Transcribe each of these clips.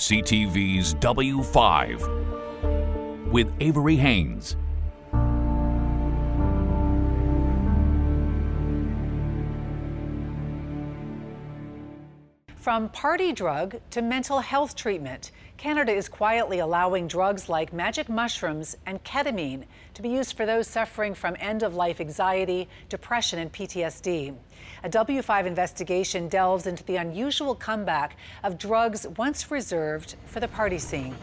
CTV's W5 with Avery Haines. From party drug to mental health treatment, Canada is quietly allowing drugs like magic mushrooms and ketamine to be used for those suffering from end of life anxiety, depression, and PTSD. A W5 investigation delves into the unusual comeback of drugs once reserved for the party scene.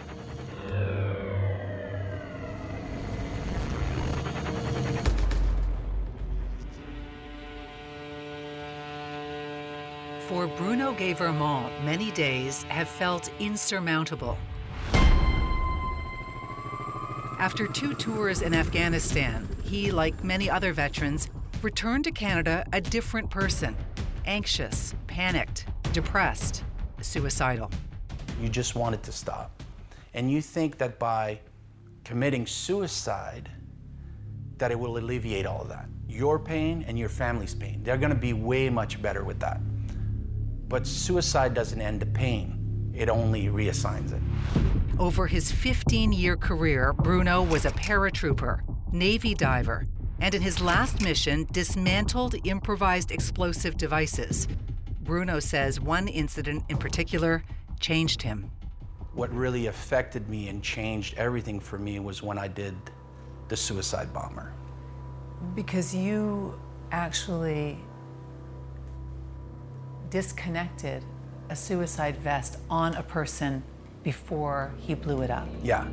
For Bruno Guévremont, many days have felt insurmountable. After two tours in Afghanistan, he, like many other veterans, returned to Canada a different person anxious, panicked, depressed, suicidal. You just want it to stop. And you think that by committing suicide, that it will alleviate all of that. Your pain and your family's pain. They're gonna be way much better with that. But suicide doesn't end the pain, it only reassigns it. Over his 15 year career, Bruno was a paratrooper, Navy diver, and in his last mission, dismantled improvised explosive devices. Bruno says one incident in particular changed him. What really affected me and changed everything for me was when I did the suicide bomber. Because you actually disconnected a suicide vest on a person before he blew it up. Yeah.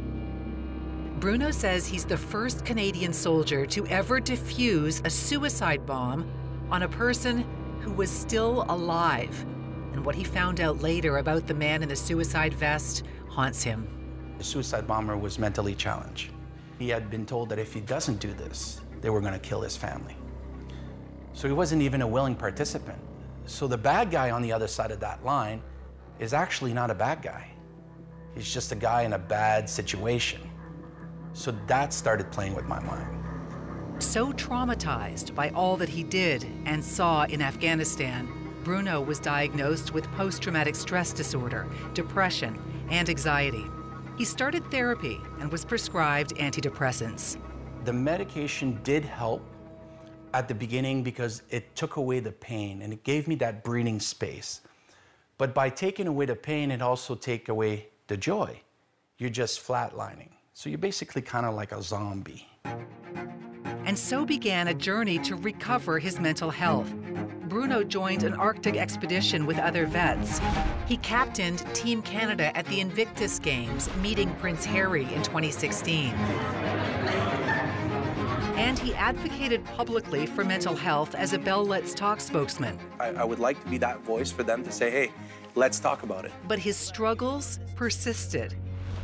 Bruno says he's the first Canadian soldier to ever defuse a suicide bomb on a person who was still alive. And what he found out later about the man in the suicide vest haunts him. The suicide bomber was mentally challenged. He had been told that if he doesn't do this, they were going to kill his family. So he wasn't even a willing participant. So the bad guy on the other side of that line is actually not a bad guy. He's just a guy in a bad situation. So that started playing with my mind. So traumatized by all that he did and saw in Afghanistan, Bruno was diagnosed with post traumatic stress disorder, depression, and anxiety. He started therapy and was prescribed antidepressants. The medication did help at the beginning because it took away the pain and it gave me that breathing space. But by taking away the pain, it also take away the joy. You're just flatlining. So you're basically kind of like a zombie. And so began a journey to recover his mental health. Bruno joined an Arctic expedition with other vets. He captained Team Canada at the Invictus Games, meeting Prince Harry in 2016. And he advocated publicly for mental health as a Bell Let's Talk spokesman. I, I would like to be that voice for them to say, hey, let's talk about it. But his struggles persisted.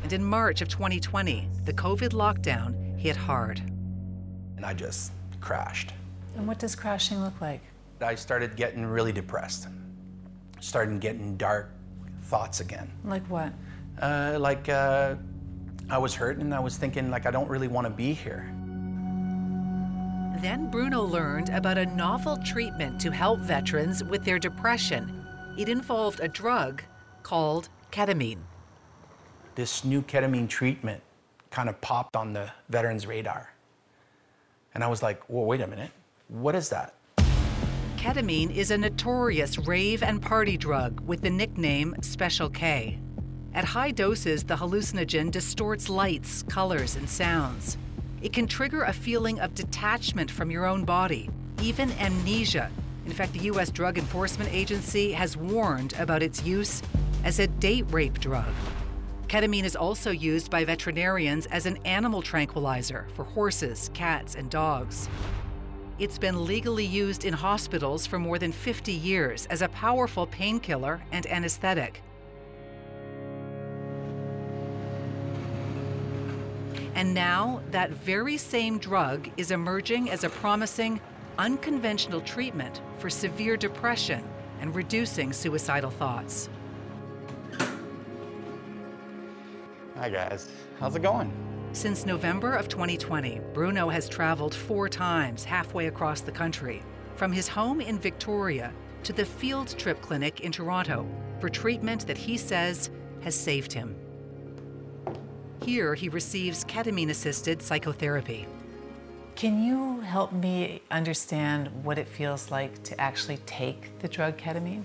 And in March of 2020, the COVID lockdown hit hard. And I just crashed. And what does crashing look like? I started getting really depressed. Started getting dark thoughts again. Like what? Uh, like uh, I was hurting and I was thinking like I don't really want to be here. Then Bruno learned about a novel treatment to help veterans with their depression. It involved a drug called ketamine. This new ketamine treatment kind of popped on the veterans' radar. And I was like, well, wait a minute, what is that? Ketamine is a notorious rave and party drug with the nickname Special K. At high doses, the hallucinogen distorts lights, colors, and sounds. It can trigger a feeling of detachment from your own body, even amnesia. In fact, the U.S. Drug Enforcement Agency has warned about its use as a date rape drug. Ketamine is also used by veterinarians as an animal tranquilizer for horses, cats, and dogs. It's been legally used in hospitals for more than 50 years as a powerful painkiller and anesthetic. And now, that very same drug is emerging as a promising, unconventional treatment for severe depression and reducing suicidal thoughts. Hi, guys. How's it going? Since November of 2020, Bruno has traveled four times halfway across the country, from his home in Victoria to the Field Trip Clinic in Toronto, for treatment that he says has saved him. Here, he receives ketamine assisted psychotherapy. Can you help me understand what it feels like to actually take the drug ketamine?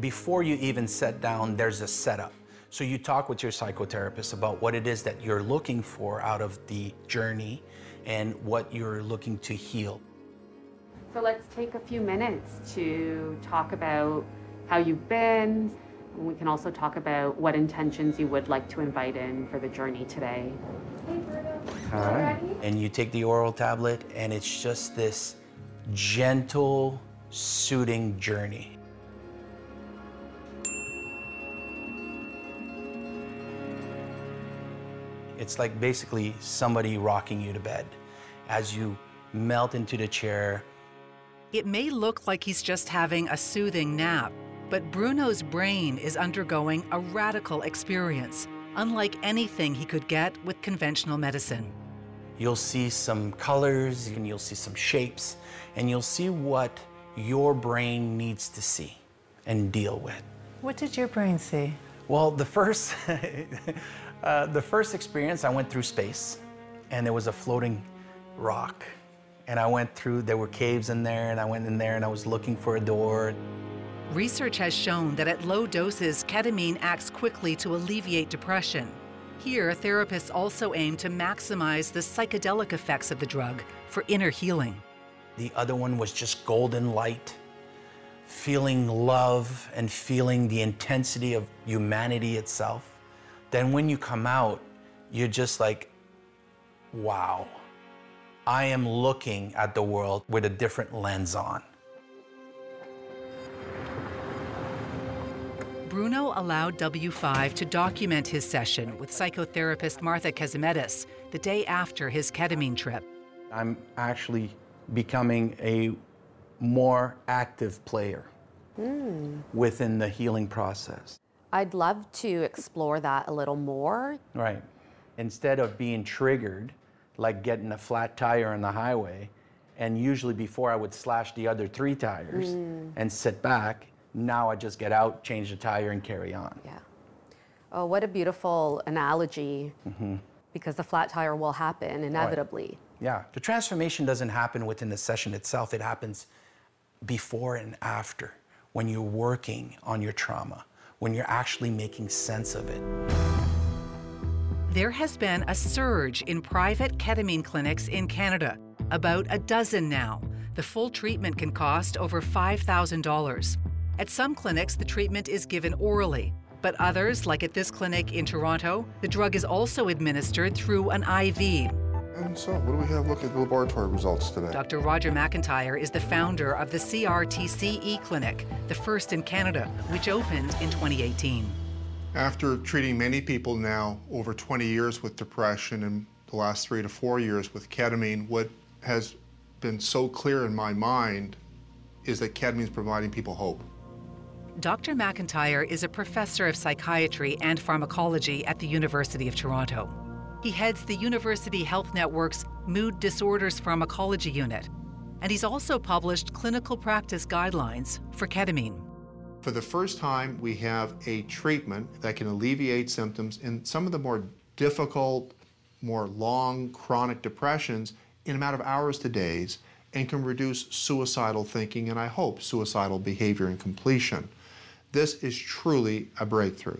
Before you even sit down, there's a setup. So you talk with your psychotherapist about what it is that you're looking for out of the journey and what you're looking to heal. So let's take a few minutes to talk about how you've been. We can also talk about what intentions you would like to invite in for the journey today. Hi. And you take the oral tablet, and it's just this gentle, soothing journey. It's like basically somebody rocking you to bed as you melt into the chair. It may look like he's just having a soothing nap, but Bruno's brain is undergoing a radical experience, unlike anything he could get with conventional medicine. You'll see some colors and you'll see some shapes, and you'll see what your brain needs to see and deal with. What did your brain see? Well, the first, uh, the first experience, I went through space, and there was a floating rock, and I went through. There were caves in there, and I went in there, and I was looking for a door. Research has shown that at low doses, ketamine acts quickly to alleviate depression. Here, therapists also aim to maximize the psychedelic effects of the drug for inner healing. The other one was just golden light, feeling love and feeling the intensity of humanity itself. Then when you come out, you're just like, wow, I am looking at the world with a different lens on. Bruno allowed W5 to document his session with psychotherapist Martha Kazimedis the day after his ketamine trip. I'm actually becoming a more active player hmm. within the healing process. I'd love to explore that a little more. Right. Instead of being triggered, like getting a flat tire on the highway, and usually before I would slash the other three tires hmm. and sit back, now I just get out, change the tire, and carry on. Yeah. Oh, what a beautiful analogy. Mm-hmm. Because the flat tire will happen inevitably. Yeah. The transformation doesn't happen within the session itself, it happens before and after when you're working on your trauma, when you're actually making sense of it. There has been a surge in private ketamine clinics in Canada, about a dozen now. The full treatment can cost over $5,000. At some clinics, the treatment is given orally, but others, like at this clinic in Toronto, the drug is also administered through an IV. And so, what do we have? Look at the laboratory results today. Dr. Roger McIntyre is the founder of the CRTCE clinic, the first in Canada, which opened in 2018. After treating many people now over 20 years with depression and the last three to four years with ketamine, what has been so clear in my mind is that ketamine is providing people hope. Dr. McIntyre is a professor of psychiatry and pharmacology at the University of Toronto. He heads the University Health Network's Mood Disorders Pharmacology Unit, and he's also published clinical practice guidelines for ketamine. For the first time, we have a treatment that can alleviate symptoms in some of the more difficult, more long, chronic depressions in a matter of hours to days and can reduce suicidal thinking and I hope suicidal behavior and completion. This is truly a breakthrough.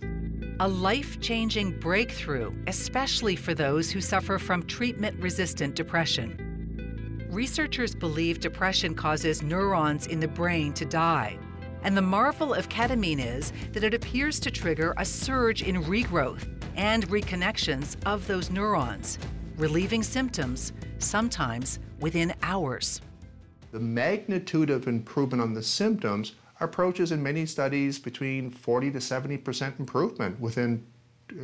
A life changing breakthrough, especially for those who suffer from treatment resistant depression. Researchers believe depression causes neurons in the brain to die. And the marvel of ketamine is that it appears to trigger a surge in regrowth and reconnections of those neurons, relieving symptoms, sometimes within hours. The magnitude of improvement on the symptoms approaches in many studies between 40 to 70% improvement within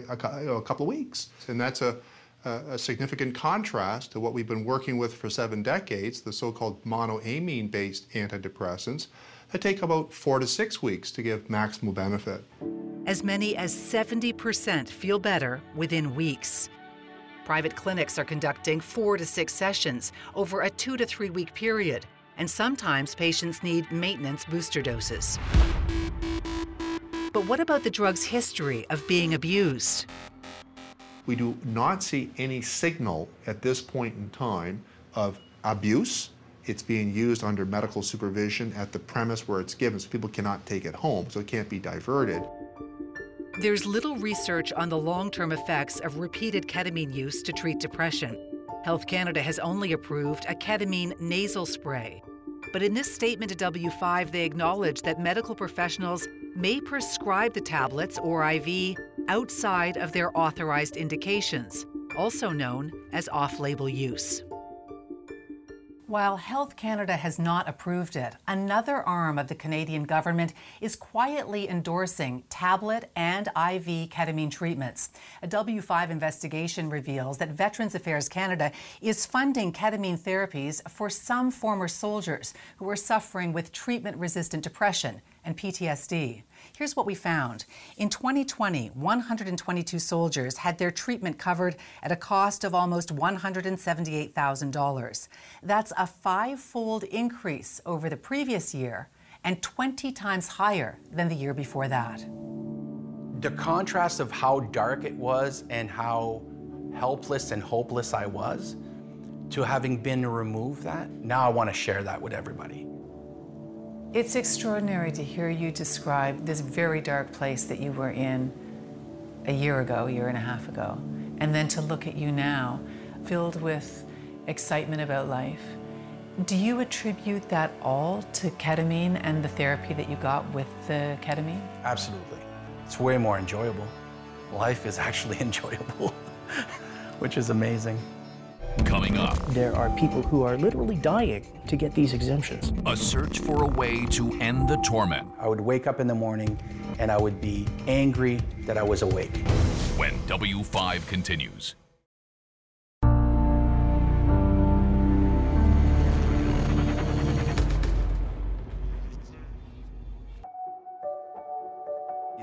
a, couple of weeks. And that's a, a, significant contrast to what we've been working with for seven decades, the so-called monoamine based antidepressants that take about four to six weeks to give maximal benefit. As many as 70% feel better within weeks. Private clinics are conducting four to six sessions over a two to three week period, and sometimes patients need maintenance booster doses. But what about the drug's history of being abused? We do not see any signal at this point in time of abuse. It's being used under medical supervision at the premise where it's given, so people cannot take it home, so it can't be diverted. There's little research on the long term effects of repeated ketamine use to treat depression. Health Canada has only approved a ketamine nasal spray. But in this statement to W5, they acknowledge that medical professionals may prescribe the tablets or IV outside of their authorized indications, also known as off label use. While Health Canada has not approved it, another arm of the Canadian government is quietly endorsing tablet and IV ketamine treatments. A W5 investigation reveals that Veterans Affairs Canada is funding ketamine therapies for some former soldiers who are suffering with treatment resistant depression and PTSD. Here's what we found. In 2020, 122 soldiers had their treatment covered at a cost of almost $178,000. That's a five fold increase over the previous year and 20 times higher than the year before that. The contrast of how dark it was and how helpless and hopeless I was to having been removed that, now I want to share that with everybody. It's extraordinary to hear you describe this very dark place that you were in a year ago, a year and a half ago, and then to look at you now, filled with excitement about life. Do you attribute that all to ketamine and the therapy that you got with the ketamine? Absolutely. It's way more enjoyable. Life is actually enjoyable, which is amazing. Coming up, There are people who are literally dying to get these exemptions. a search for a way to end the torment I would wake up in the morning and I would be angry that I was awake. when W5 continues.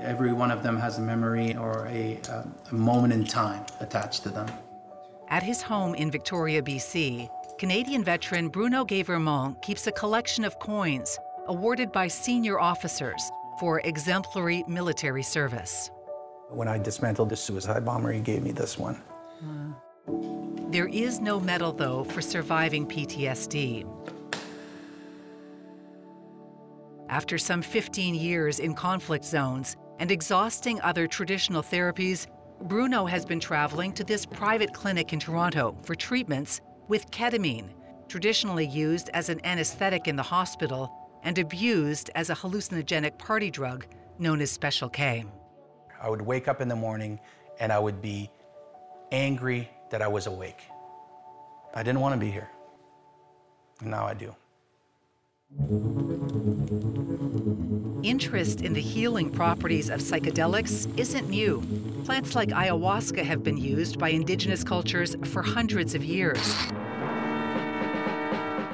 Every one of them has a memory or a, uh, a moment in time attached to them. At his home in Victoria, BC, Canadian veteran Bruno Guévremont keeps a collection of coins awarded by senior officers for exemplary military service. When I dismantled the suicide bomber, he gave me this one. There is no medal, though, for surviving PTSD. After some 15 years in conflict zones and exhausting other traditional therapies, Bruno has been traveling to this private clinic in Toronto for treatments with ketamine, traditionally used as an anesthetic in the hospital and abused as a hallucinogenic party drug known as Special K. I would wake up in the morning and I would be angry that I was awake. I didn't want to be here. And now I do. Interest in the healing properties of psychedelics isn't new. Plants like ayahuasca have been used by indigenous cultures for hundreds of years.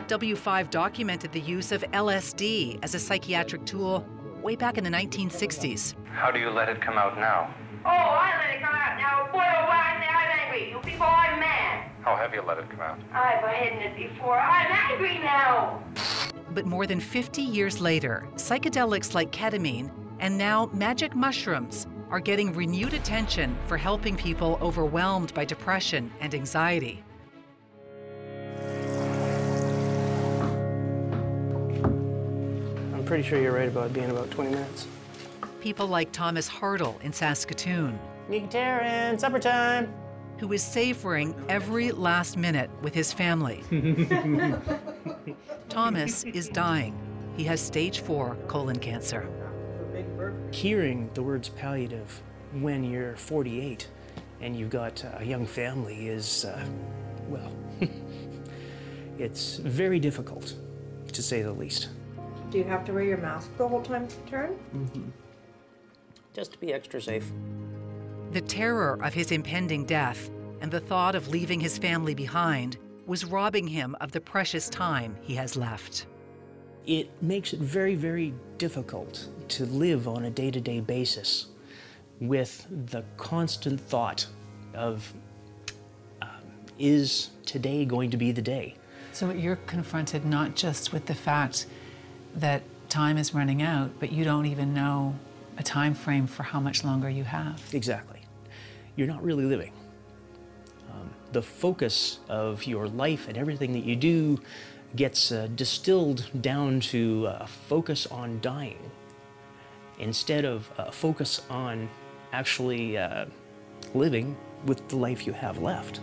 W5 documented the use of LSD as a psychiatric tool way back in the 1960s. How do you let it come out now? Oh, I let it come out now. Boy, oh, boy, I'm, I'm angry. You people, I'm mad. How have you let it come out? I've hidden it before. I'm angry now. But more than 50 years later, psychedelics like ketamine and now magic mushrooms are getting renewed attention for helping people overwhelmed by depression and anxiety. I'm pretty sure you're right about it being about 20 minutes. People like Thomas Hartle in Saskatoon, Nicotarian, supper time. who is savoring every last minute with his family. Thomas is dying. He has stage four colon cancer. Hearing the words palliative when you're 48 and you've got a young family is, uh, well, it's very difficult, to say the least. Do you have to wear your mask the whole time to turn? Just to be extra safe. The terror of his impending death and the thought of leaving his family behind was robbing him of the precious time he has left. It makes it very, very difficult to live on a day to day basis with the constant thought of um, is today going to be the day? So you're confronted not just with the fact that time is running out, but you don't even know a time frame for how much longer you have. Exactly. You're not really living. Um, the focus of your life and everything that you do gets uh, distilled down to a focus on dying instead of a focus on actually uh, living with the life you have left.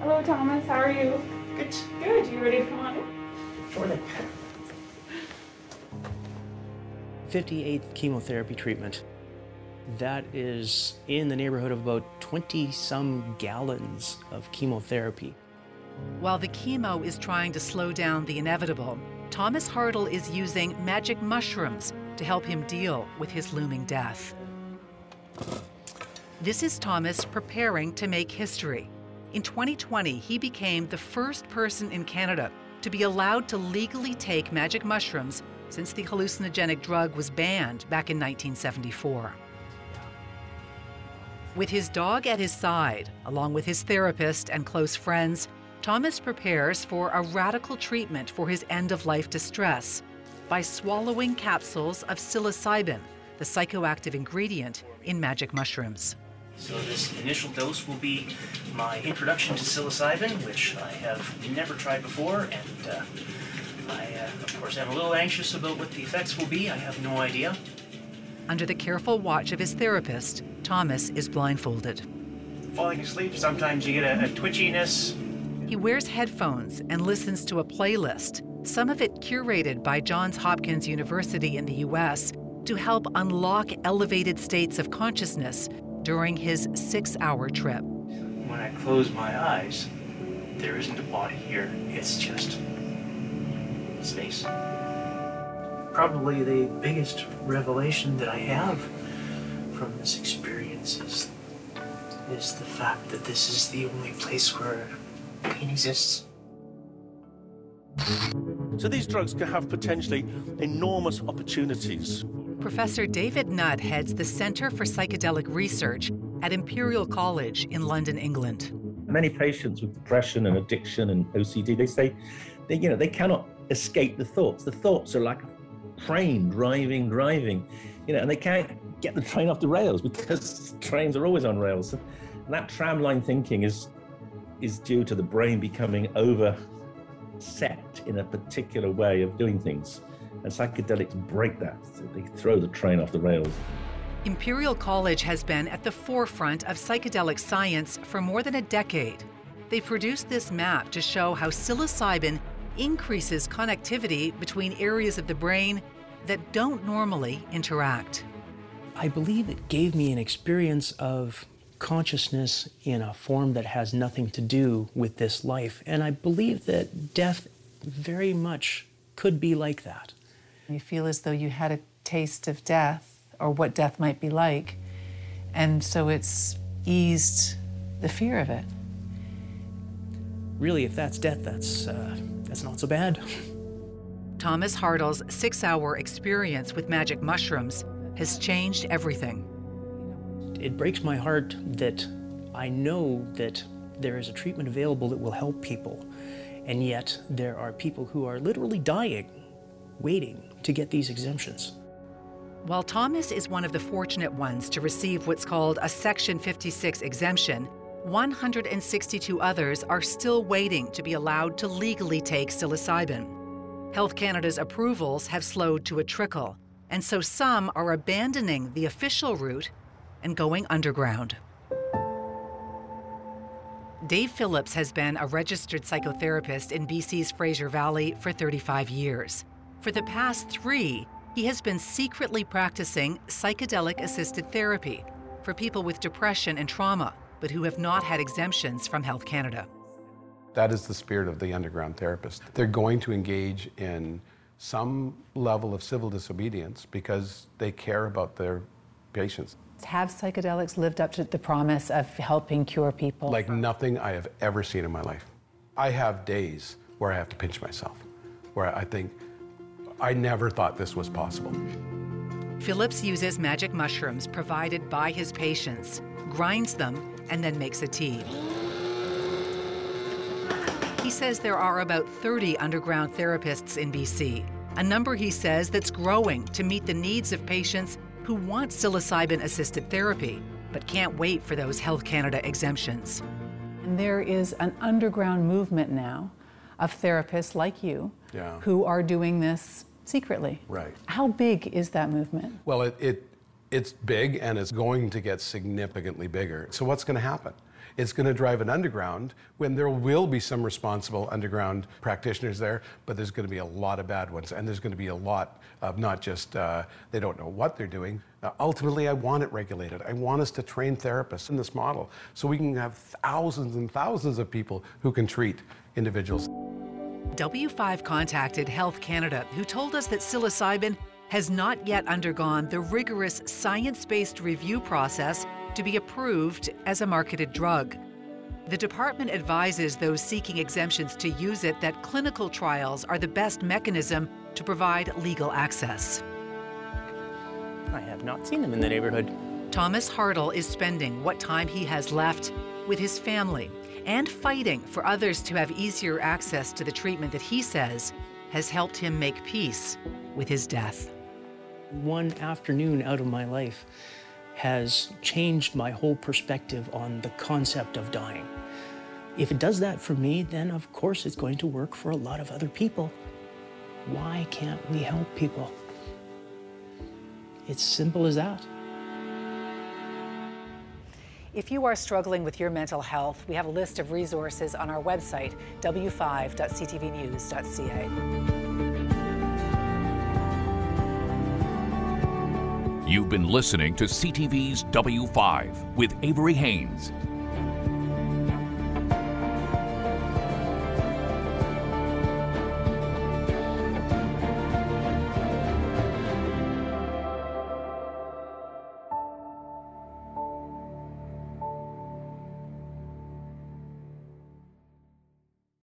Hello, Thomas. How are you? Good. Good. You ready to come on in? Sure 58th chemotherapy treatment. That is in the neighborhood of about 20 some gallons of chemotherapy. While the chemo is trying to slow down the inevitable, Thomas Hartle is using magic mushrooms to help him deal with his looming death. This is Thomas preparing to make history. In 2020, he became the first person in Canada to be allowed to legally take magic mushrooms since the hallucinogenic drug was banned back in 1974. With his dog at his side, along with his therapist and close friends, Thomas prepares for a radical treatment for his end of life distress by swallowing capsules of psilocybin, the psychoactive ingredient in magic mushrooms. So, this initial dose will be my introduction to psilocybin, which I have never tried before, and uh, I, uh, of course, am a little anxious about what the effects will be. I have no idea. Under the careful watch of his therapist, Thomas is blindfolded. Falling asleep, sometimes you get a, a twitchiness. He wears headphones and listens to a playlist, some of it curated by Johns Hopkins University in the US to help unlock elevated states of consciousness during his six hour trip. When I close my eyes, there isn't a body here, it's just space. Probably the biggest revelation that I have from this experience is, is the fact that this is the only place where pain exists. So these drugs can have potentially enormous opportunities. Professor David Nutt heads the Center for Psychedelic Research at Imperial College in London, England. Many patients with depression and addiction and OCD, they say, they, you know, they cannot escape the thoughts. The thoughts are like a train driving, driving, you know, and they can't get the train off the rails because trains are always on rails. And that tramline thinking is is due to the brain becoming over set in a particular way of doing things. And psychedelics break that. They throw the train off the rails. Imperial College has been at the forefront of psychedelic science for more than a decade. They produced this map to show how psilocybin increases connectivity between areas of the brain that don't normally interact. I believe it gave me an experience of consciousness in a form that has nothing to do with this life. And I believe that death very much could be like that. You feel as though you had a taste of death or what death might be like. And so it's eased the fear of it. Really, if that's death, that's, uh, that's not so bad. Thomas Hartle's six hour experience with magic mushrooms has changed everything. It breaks my heart that I know that there is a treatment available that will help people, and yet there are people who are literally dying, waiting to get these exemptions. While Thomas is one of the fortunate ones to receive what's called a Section 56 exemption, 162 others are still waiting to be allowed to legally take psilocybin. Health Canada's approvals have slowed to a trickle, and so some are abandoning the official route and going underground. Dave Phillips has been a registered psychotherapist in BC's Fraser Valley for 35 years. For the past three, he has been secretly practicing psychedelic assisted therapy for people with depression and trauma, but who have not had exemptions from Health Canada. That is the spirit of the underground therapist. They're going to engage in some level of civil disobedience because they care about their patients. Have psychedelics lived up to the promise of helping cure people? Like nothing I have ever seen in my life. I have days where I have to pinch myself, where I think, I never thought this was possible. Phillips uses magic mushrooms provided by his patients, grinds them, and then makes a tea. He says there are about 30 underground therapists in BC, a number he says that's growing to meet the needs of patients who want psilocybin assisted therapy but can't wait for those Health Canada exemptions. And there is an underground movement now of therapists like you Yeah. who are doing this secretly. Right. How big is that movement? Well, it, it it's big and it's going to get significantly bigger. So what's going to happen? It's going to drive an underground when there will be some responsible underground practitioners there, but there's going to be a lot of bad ones, and there's going to be a lot of not just uh, they don't know what they're doing. Uh, ultimately, I want it regulated. I want us to train therapists in this model so we can have thousands and thousands of people who can treat individuals. W5 contacted Health Canada, who told us that psilocybin has not yet undergone the rigorous science based review process to be approved as a marketed drug. The department advises those seeking exemptions to use it that clinical trials are the best mechanism to provide legal access. I have not seen them in the neighborhood. Thomas Hartle is spending what time he has left with his family and fighting for others to have easier access to the treatment that he says has helped him make peace with his death. One afternoon out of my life has changed my whole perspective on the concept of dying. If it does that for me, then of course it's going to work for a lot of other people. Why can't we help people? It's simple as that. If you are struggling with your mental health, we have a list of resources on our website, w5.ctvnews.ca. You've been listening to CTV's W5 with Avery Haines.